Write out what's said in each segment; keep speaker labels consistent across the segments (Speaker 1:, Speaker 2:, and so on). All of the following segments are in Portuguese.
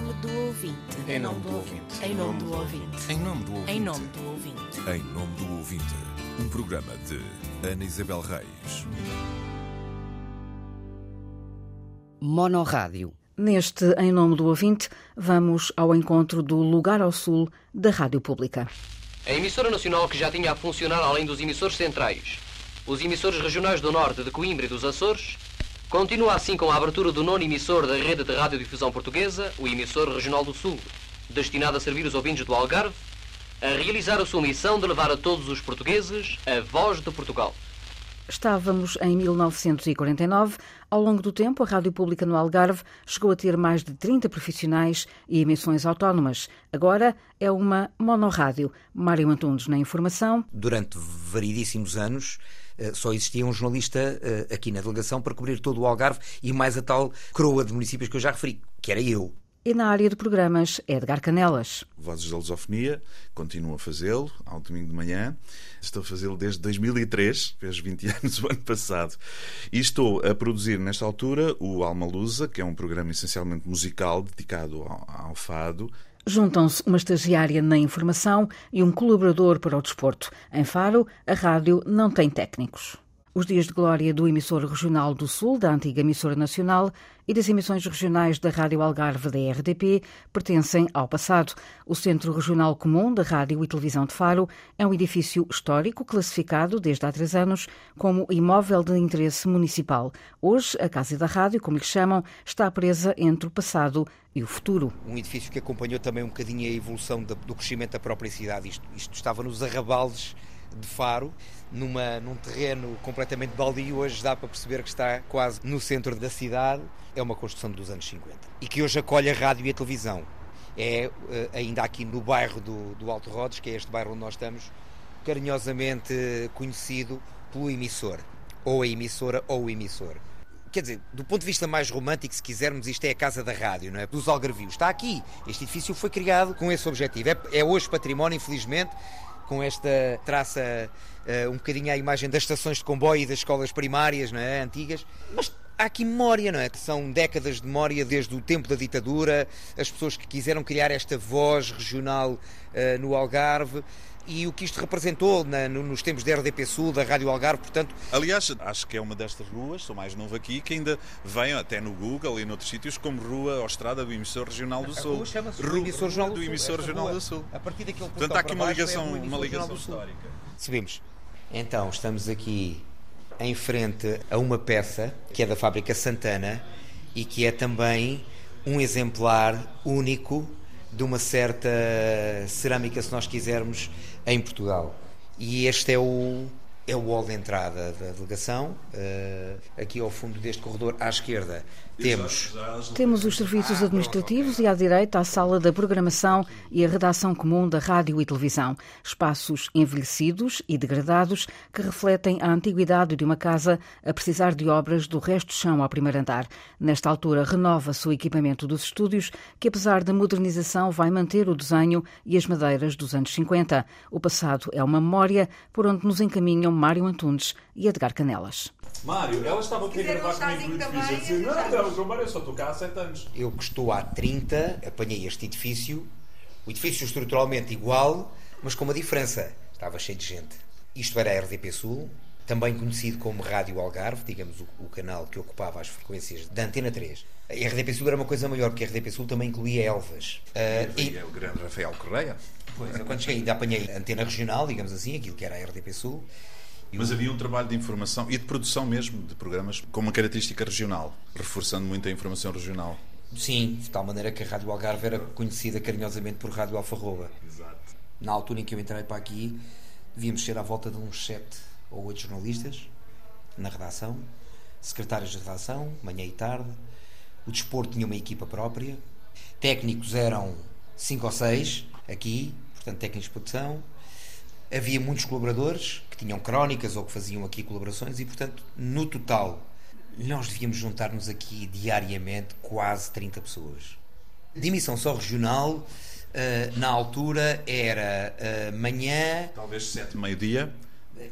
Speaker 1: nome do ouvinte.
Speaker 2: Em nome do ouvinte.
Speaker 1: Em nome do ouvinte.
Speaker 2: Em nome do ouvinte.
Speaker 1: Em nome do ouvinte.
Speaker 3: Em nome do ouvinte, um programa de Ana Isabel Reis.
Speaker 4: Monorádio. Neste Em Nome do Ouvinte, vamos ao encontro do Lugar ao Sul da Rádio Pública.
Speaker 5: A emissora nacional que já tinha a funcionar além dos emissores centrais, os emissores regionais do Norte, de Coimbra e dos Açores, continua assim com a abertura do nono emissor da rede de radiodifusão portuguesa, o emissor regional do Sul, destinado a servir os ouvintes do Algarve, a realizar a sua missão de levar a todos os portugueses a voz de Portugal.
Speaker 4: Estávamos em 1949. Ao longo do tempo, a Rádio Pública no Algarve chegou a ter mais de 30 profissionais e emissões autónomas. Agora é uma monorrádio. Mário Antunes na informação.
Speaker 6: Durante variedíssimos anos, eh, só existia um jornalista eh, aqui na delegação para cobrir todo o Algarve e mais a tal coroa de municípios que eu já referi, que era eu.
Speaker 4: E na área de programas, Edgar Canelas.
Speaker 7: Vozes da Lusofonia, continuo a fazê-lo ao domingo de manhã. Estou a fazê-lo desde 2003, fez 20 anos o ano passado. E estou a produzir nesta altura o Alma Lusa, que é um programa essencialmente musical dedicado ao, ao fado.
Speaker 4: Juntam-se uma estagiária na informação e um colaborador para o desporto. Em Faro, a rádio não tem técnicos. Os dias de glória do emissor regional do Sul, da antiga emissora nacional, e das emissões regionais da Rádio Algarve da RDP pertencem ao passado. O Centro Regional Comum da Rádio e Televisão de Faro é um edifício histórico classificado desde há três anos como imóvel de interesse municipal. Hoje, a Casa da Rádio, como lhe chamam, está presa entre o passado e o futuro.
Speaker 6: Um edifício que acompanhou também um bocadinho a evolução do crescimento da própria cidade. Isto, isto estava nos arrabaldes de Faro, numa, num terreno completamente baldio, hoje dá para perceber que está quase no centro da cidade. É uma construção dos anos 50 e que hoje acolhe a rádio e a televisão. É eh, ainda aqui no bairro do, do Alto Rodes, que é este bairro onde nós estamos, carinhosamente conhecido pelo emissor, ou a emissora ou o emissor. Quer dizer, do ponto de vista mais romântico, se quisermos, isto é a casa da rádio, não é? Dos algarvios. Está aqui. Este edifício foi criado com esse objetivo. É, é hoje património, infelizmente, com esta traça uh, um bocadinho à imagem das estações de comboio e das escolas primárias não é? antigas, mas há aqui memória, não é? São décadas de memória desde o tempo da ditadura, as pessoas que quiseram criar esta voz regional uh, no Algarve e o que isto representou na, nos tempos da RDP Sul, da Rádio Algarve, portanto...
Speaker 7: Aliás, acho que é uma destas ruas, sou mais novo aqui, que ainda vem até no Google e noutros sítios como Rua ou Estrada do Emissor Regional do Sul.
Speaker 6: A rua chama-se Rua Emissor Regional do,
Speaker 7: do, Emissor
Speaker 6: Sul,
Speaker 7: Regional do Sul.
Speaker 6: A partir daquele
Speaker 7: Portanto, há aqui uma ligação,
Speaker 6: é
Speaker 7: uma ligação histórica.
Speaker 6: Subimos. Então, estamos aqui em frente a uma peça que é da fábrica Santana e que é também um exemplar único de uma certa cerâmica, se nós quisermos, em Portugal. E este é o, é o hall de entrada da delegação. Uh, aqui ao fundo deste corredor, à esquerda, temos.
Speaker 4: Temos os serviços administrativos e à direita a sala da programação e a redação comum da rádio e televisão. Espaços envelhecidos e degradados que refletem a antiguidade de uma casa a precisar de obras do resto do chão ao primeiro andar. Nesta altura, renova-se o equipamento dos estúdios, que apesar da modernização vai manter o desenho e as madeiras dos anos 50. O passado é uma memória por onde nos encaminham Mário Antunes e Edgar Canelas.
Speaker 8: Mário, ela estava aqui a gravar comigo no edifício. Eu disse, não, não, João Mário, eu só estou cá há 7 anos.
Speaker 6: Eu que estou há 30, apanhei este edifício, o edifício estruturalmente igual, mas com uma diferença. Estava cheio de gente. Isto era a RDP Sul, também conhecido como Rádio Algarve, digamos o, o, canal que ocupava as frequências da Antena 3. A RDP Sul era uma coisa maior, porque a RDP Sul também incluía Elvas.
Speaker 7: Uh, e é o grande Rafael Correia.
Speaker 6: Pois, eu quando cheguei ainda apanhei a antena regional, digamos assim, aquilo que era a RDP Sul.
Speaker 7: Mas havia um trabalho de informação e de produção mesmo de programas com uma característica regional, reforçando muito a informação regional.
Speaker 6: Sim, de tal maneira que a Rádio Algarve era conhecida carinhosamente por Rádio Alfarroba.
Speaker 7: Exato.
Speaker 6: Na altura em que eu entrei para aqui, devíamos ser à volta de uns sete ou oito jornalistas na redação, secretários de redação, manhã e tarde. O desporto tinha uma equipa própria. Técnicos eram cinco ou seis aqui, portanto, técnicos de produção havia muitos colaboradores que tinham crónicas ou que faziam aqui colaborações e, portanto, no total, nós devíamos juntar-nos aqui diariamente quase 30 pessoas. De emissão só regional, uh, na altura era uh, manhã.
Speaker 7: Talvez sete, meio-dia.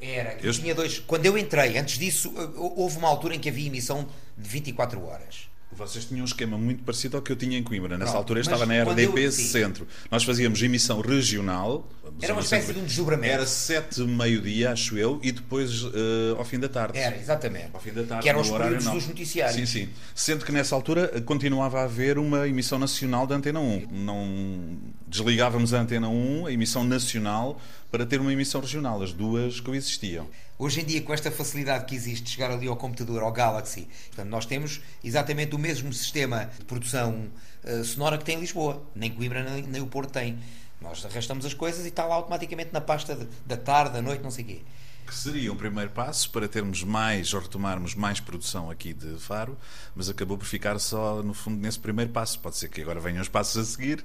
Speaker 6: Era. Eu... Tinha dois. Quando eu entrei, antes disso, uh, houve uma altura em que havia emissão de 24 horas.
Speaker 7: Vocês tinham um esquema muito parecido ao que eu tinha em Coimbra. Nessa
Speaker 6: Pronto,
Speaker 7: altura eu estava na RDP
Speaker 6: eu-.
Speaker 7: Centro. Nós fazíamos emissão regional.
Speaker 6: Era uma espécie de um desdobramento.
Speaker 7: Era sete meio-dia, acho eu, e depois eh, ao fim da tarde.
Speaker 6: Era, exatamente.
Speaker 7: Ao fim da tarde,
Speaker 6: que eram os
Speaker 7: horário
Speaker 6: períodos
Speaker 7: não.
Speaker 6: dos noticiários.
Speaker 7: Sim, sim. Sendo que nessa altura continuava a haver uma emissão nacional da Antena 1. Não desligávamos a Antena 1, a emissão nacional, para ter uma emissão regional. As duas coexistiam.
Speaker 6: Hoje em dia, com esta facilidade que existe de chegar ali ao computador, ao Galaxy, portanto, nós temos exatamente o mesmo sistema de produção eh, sonora que tem em Lisboa. Nem Coimbra nem, nem o Porto tem. Nós arrastamos as coisas e está lá automaticamente na pasta de- da tarde, da noite, não sei o quê.
Speaker 7: Que seria um primeiro passo para termos mais ou retomarmos mais produção aqui de Faro, mas acabou por ficar só no fundo nesse primeiro passo. Pode ser que agora venham os passos a seguir,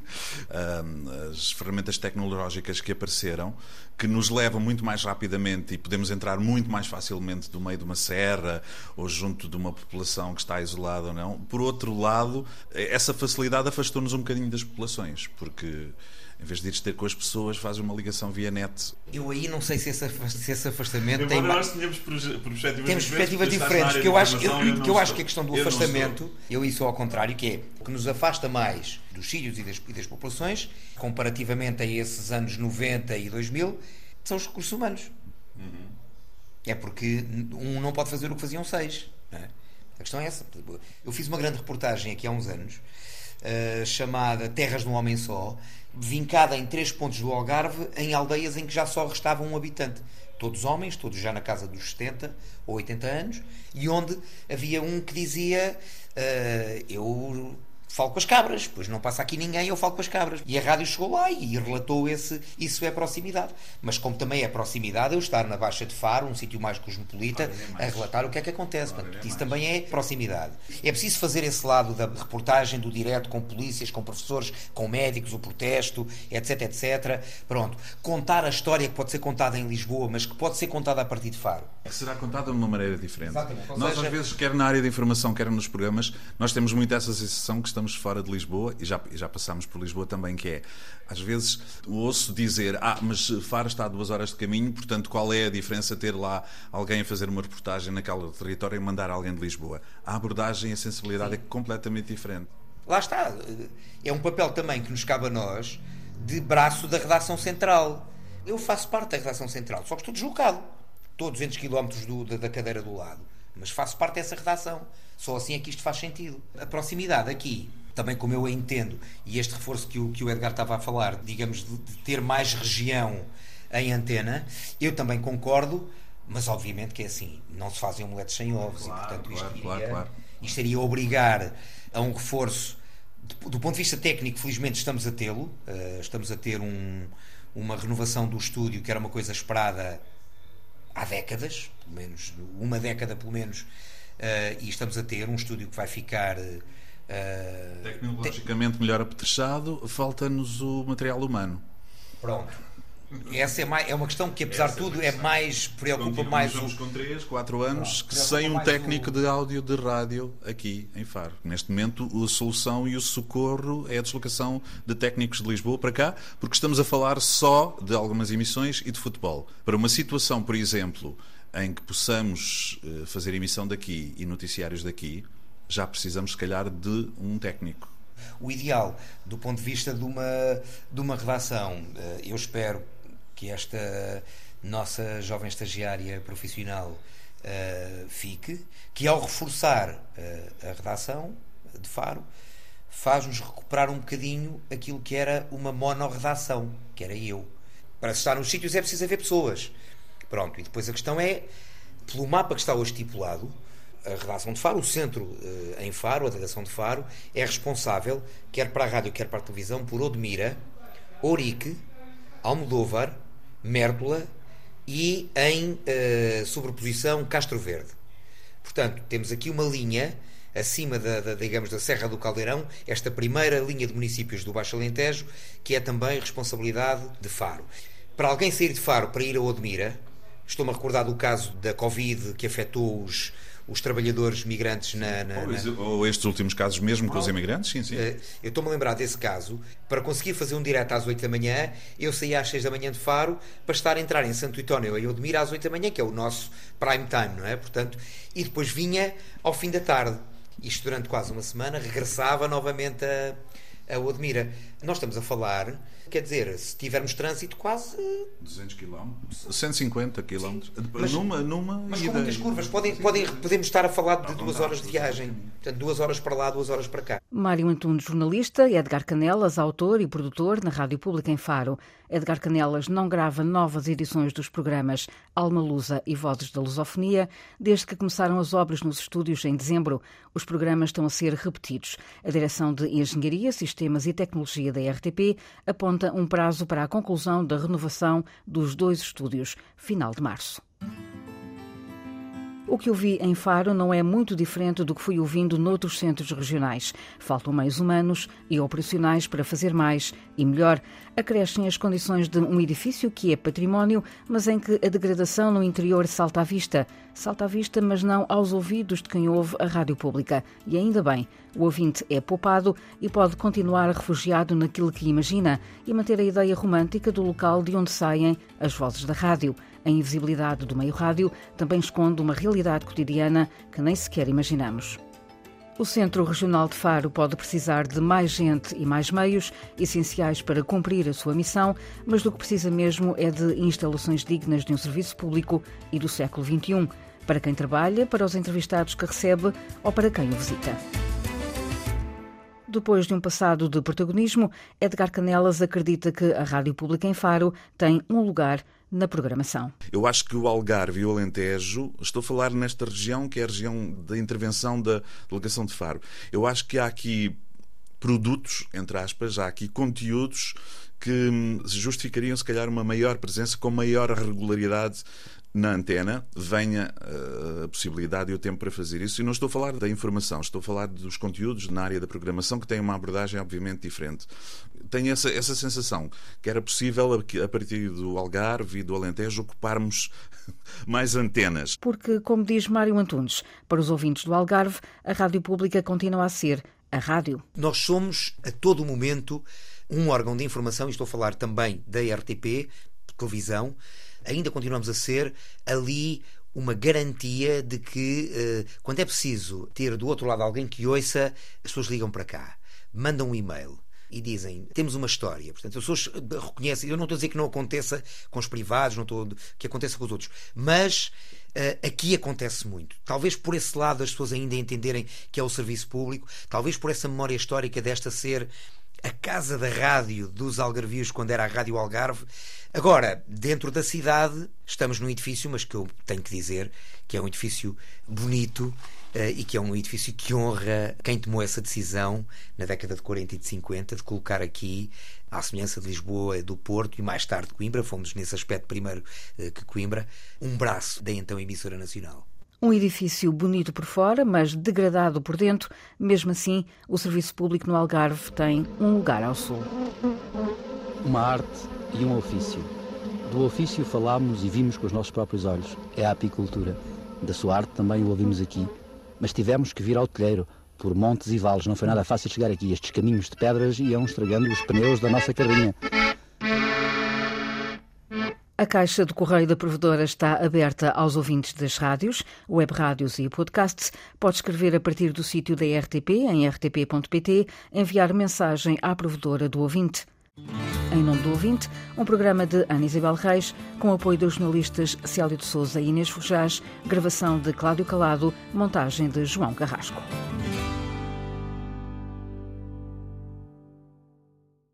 Speaker 7: Ahm, as ferramentas tecnológicas que apareceram, que nos levam muito mais rapidamente e podemos entrar muito mais facilmente do meio de uma serra ou junto de uma população que está isolada ou não. Por outro lado, essa facilidade afastou-nos um bocadinho das populações, porque em vez de ires ter com as pessoas, faz uma ligação via net
Speaker 6: Eu aí não sei se esse, afast- se esse afastamento tem
Speaker 8: Embora nós tenhamos proje- perspectivas
Speaker 6: Temos perspectivas diferentes, porque eu acho, eu,
Speaker 8: não
Speaker 6: que eu acho que a questão do
Speaker 8: Eu
Speaker 6: afastamento, eu isso ao contrário, que é o que nos afasta mais dos sítios e das, e das populações, comparativamente a esses anos 90 e 2000, são os recursos humanos. É porque um não pode fazer o que faziam seis. não é? A questão é essa. Eu fiz uma grande reportagem aqui há uns anos, eh, chamada Terras de um Homem Só, vincada em três pontos do Algarve, em aldeias em que já só restava um habitante. Todos homens, todos já na casa dos 70 ou 80 anos, e onde havia um que dizia: eh, Eu falo com as cabras, pois não passa aqui ninguém, eu falo com as cabras. E a rádio chegou lá e relatou esse, isso é proximidade. Mas como também é proximidade, eu estar na Baixa de Faro, um sítio mais cosmopolita, a relatar o que é que acontece. Portanto, isso também é proximidade. É preciso fazer esse lado da reportagem, do direto, com polícias, com professores, com médicos, o protesto, etc, etc. Pronto. Contar a história que pode ser contada em Lisboa, mas que pode ser contada a partir de Faro.
Speaker 7: que será contada de uma maneira diferente.
Speaker 6: Exatamente.
Speaker 7: Nós,
Speaker 6: seja-
Speaker 7: às vezes, quer na área de informação, quer nos programas, nós temos muito essa sensação que estamos fora de Lisboa e já, já passámos por Lisboa também, que é, às vezes, ouço dizer, ah, mas Faro está a duas horas de caminho, portanto, qual é a diferença ter lá alguém a fazer uma reportagem naquele território e mandar alguém de Lisboa? A abordagem e a sensibilidade é completamente diferente.
Speaker 6: Lá está. É um papel também que nos cabe a nós de braço da redação central. Eu faço parte da redação central, só que estou deslocado. Estou a 200 km do- da, da cadeira do lado. Mas faço parte dessa redação. Só assim é que isto faz sentido. A proximidade aqui, também como eu a entendo, e este reforço que o, que o Edgar estava a falar, digamos, de, de ter mais região em antena, eu também concordo, mas obviamente que é assim, não se fazem omeletes sem ovos,
Speaker 7: Claro,
Speaker 6: e portanto isto,
Speaker 7: claro,
Speaker 6: iria,
Speaker 7: claro,
Speaker 6: isto iria obrigar a um reforço do- do ponto de vista técnico, felizmente estamos a tê-lo. Eh, estamos a ter um- uma renovação do estúdio que era uma coisa esperada há décadas, pelo menos uma década pelo menos, eh, e estamos a ter um estúdio que vai ficar eh,
Speaker 7: Tecnologicamente melhor apetrechado, falta-nos o material humano.
Speaker 6: pronto. Essa é, mais, é uma questão que, apesar de tudo, é mais preocupa mais o,
Speaker 7: Continuamos com 3, 4 anos
Speaker 6: Pronto,
Speaker 7: sem um técnico de áudio de rádio aqui em Faro. Neste momento, a solução e o socorro é a deslocação de técnicos de Lisboa para cá, porque estamos a falar só de algumas emissões e de futebol. Para uma situação, por exemplo, em que possamos eh, fazer emissão daqui e noticiários daqui, já precisamos, se calhar, de um técnico.
Speaker 6: o ideal do ponto de vista de uma, de uma redação. Eh, Eu espero que esta nossa jovem estagiária profissional eh, fique, que ao reforçar eh, a redação de Faro, faz-nos recuperar um bocadinho aquilo que era uma monorredação, que era eu. Para estar nos sítios é preciso haver pessoas. Pronto, e depois a questão é, pelo mapa que está hoje estipulado, a redação de Faro, o centro eh, em Faro, a redação de Faro, é responsável, quer para a rádio, quer para a televisão, por Odmira, Ourique, Almodóvar, Mértola e em eh, sobreposição Castro Verde. Portanto, temos aqui uma linha acima da, da, digamos, da Serra do Caldeirão, esta primeira linha de municípios do Baixo Alentejo, que é também responsabilidade de Faro. Para alguém sair de Faro para ir a Odmira, estou-me a recordar do caso da Covid que afetou os, os trabalhadores migrantes na. na-
Speaker 7: Ou,
Speaker 6: na-
Speaker 7: ou estes últimos casos mesmo com os imigrantes, sim, sim.
Speaker 6: eh, Eu estou-me a lembrar desse caso. Para conseguir fazer um direto às 8 da manhã, eu saía às 6 da manhã de Faro para estar a entrar em Santo Itónio e Odmira às 8 da manhã, que é o nosso prime time, não é? Portanto, e depois vinha ao fim da tarde. Isto durante quase uma semana, regressava novamente a, a Odmira. Nós estamos a falar, quer dizer, se tivermos trânsito, quase.
Speaker 7: 200 km, 150 km,
Speaker 6: Mas-
Speaker 7: numa, numa
Speaker 6: Mas
Speaker 7: ida.
Speaker 6: com muitas curvas. Podem, podem, podemos estar a falar de duas horas de viagem. Portanto, duas horas para lá, duas horas para cá.
Speaker 4: Mário Antunes, jornalista, Edgar Canelas, autor e produtor na Rádio Pública em Faro. Edgar Canelas não grava novas edições dos programas Alma Lusa e Vozes da Lusofonia desde que começaram as obras nos estúdios em dezembro. Os programas estão a ser repetidos. A Direção de Engenharia, Sistemas e Tecnologia da RTP aponta um prazo para a conclusão da renovação dos dois estúdios, final de março. O que eu vi em Faro não é muito diferente do que fui ouvindo noutros centros regionais. Faltam meios humanos e operacionais para fazer mais e melhor. Acrescem as condições de um edifício que é património, mas em que a degradação no interior salta à vista. Salta à vista, mas não aos ouvidos de quem ouve a rádio pública. E ainda bem, o ouvinte é poupado e pode continuar refugiado naquilo que imagina e manter a ideia romântica do local de onde saem as vozes da rádio. A invisibilidade do meio rádio também esconde uma realidade cotidiana que nem sequer imaginamos. O Centro Regional de Faro pode precisar de mais gente e mais meios, essenciais para cumprir a sua missão, mas do que precisa mesmo é de instalações dignas de um serviço público e do século XXI, para quem trabalha, para os entrevistados que recebe ou para quem o visita. Depois de um passado de protagonismo, Edgar Canelas acredita que a Rádio Pública em Faro tem um lugar na programação.
Speaker 7: Eu acho que o Algarve e o Alentejo, estou a falar nesta região que é a região da intervenção da delegação de Faro. Eu acho que há aqui produtos, entre aspas, há aqui conteúdos que hum, justificariam se calhar uma maior presença com maior regularidade na antena, venha uh, a possibilidade e o tempo para fazer isso. E não estou a falar da informação, estou a falar dos conteúdos na área da programação que têm uma abordagem obviamente diferente. Tenho essa, essa sensação que era possível, a partir do Algarve e do Alentejo, ocuparmos mais antenas.
Speaker 4: Porque, como diz Mário Antunes, para os ouvintes do Algarve, a rádio pública continua a ser a rádio.
Speaker 6: Nós somos, a todo momento, um órgão de informação, e estou a falar também da RTP, televisão, ainda continuamos a ser ali uma garantia de que, eh, quando é preciso ter do outro lado alguém que ouça, as pessoas ligam para cá, mandam um e-mail e dizem temos uma história. Portanto, as pessoas reconhecem. Eu não estou a dizer que não aconteça com os privados, não estou que aconteça com os outros, mas uh, aqui acontece muito. Talvez por esse lado as pessoas ainda entenderem que é o serviço público, talvez por essa memória histórica desta ser a casa da rádio dos Algarvios quando era a Rádio Algarve. Agora, dentro da cidade, estamos num edifício, mas que eu tenho que dizer que é um edifício bonito e que é um edifício que honra quem tomou essa decisão na década de 40 e de 50 de colocar aqui, à semelhança de Lisboa e do Porto e mais tarde de Coimbra, fomos nesse aspecto primeiro uh, que Coimbra, um braço da então emissora nacional.
Speaker 4: Um edifício bonito por fora, mas degradado por dentro. Mesmo assim, o serviço público no Algarve tem um lugar ao sul.
Speaker 2: Uma arte e um ofício. Do ofício falámos e vimos com os nossos próprios olhos. É a apicultura. Da sua arte também o ouvimos aqui. Mas tivemos que vir ao telheiro, por montes e vales. Não foi nada fácil chegar aqui. Estes caminhos de pedras iam estragando os pneus da nossa carrinha.
Speaker 4: A caixa do correio da provedora está aberta aos ouvintes das rádios, web rádios e podcasts. Pode escrever a partir do sítio da RTP, em rtp.pt, enviar mensagem à provedora do ouvinte. Em nome do ouvinte, um programa de Ana Isabel Reis, com apoio dos jornalistas Célio de Souza e Inês Fujás, gravação de Cláudio Calado, montagem de João Carrasco.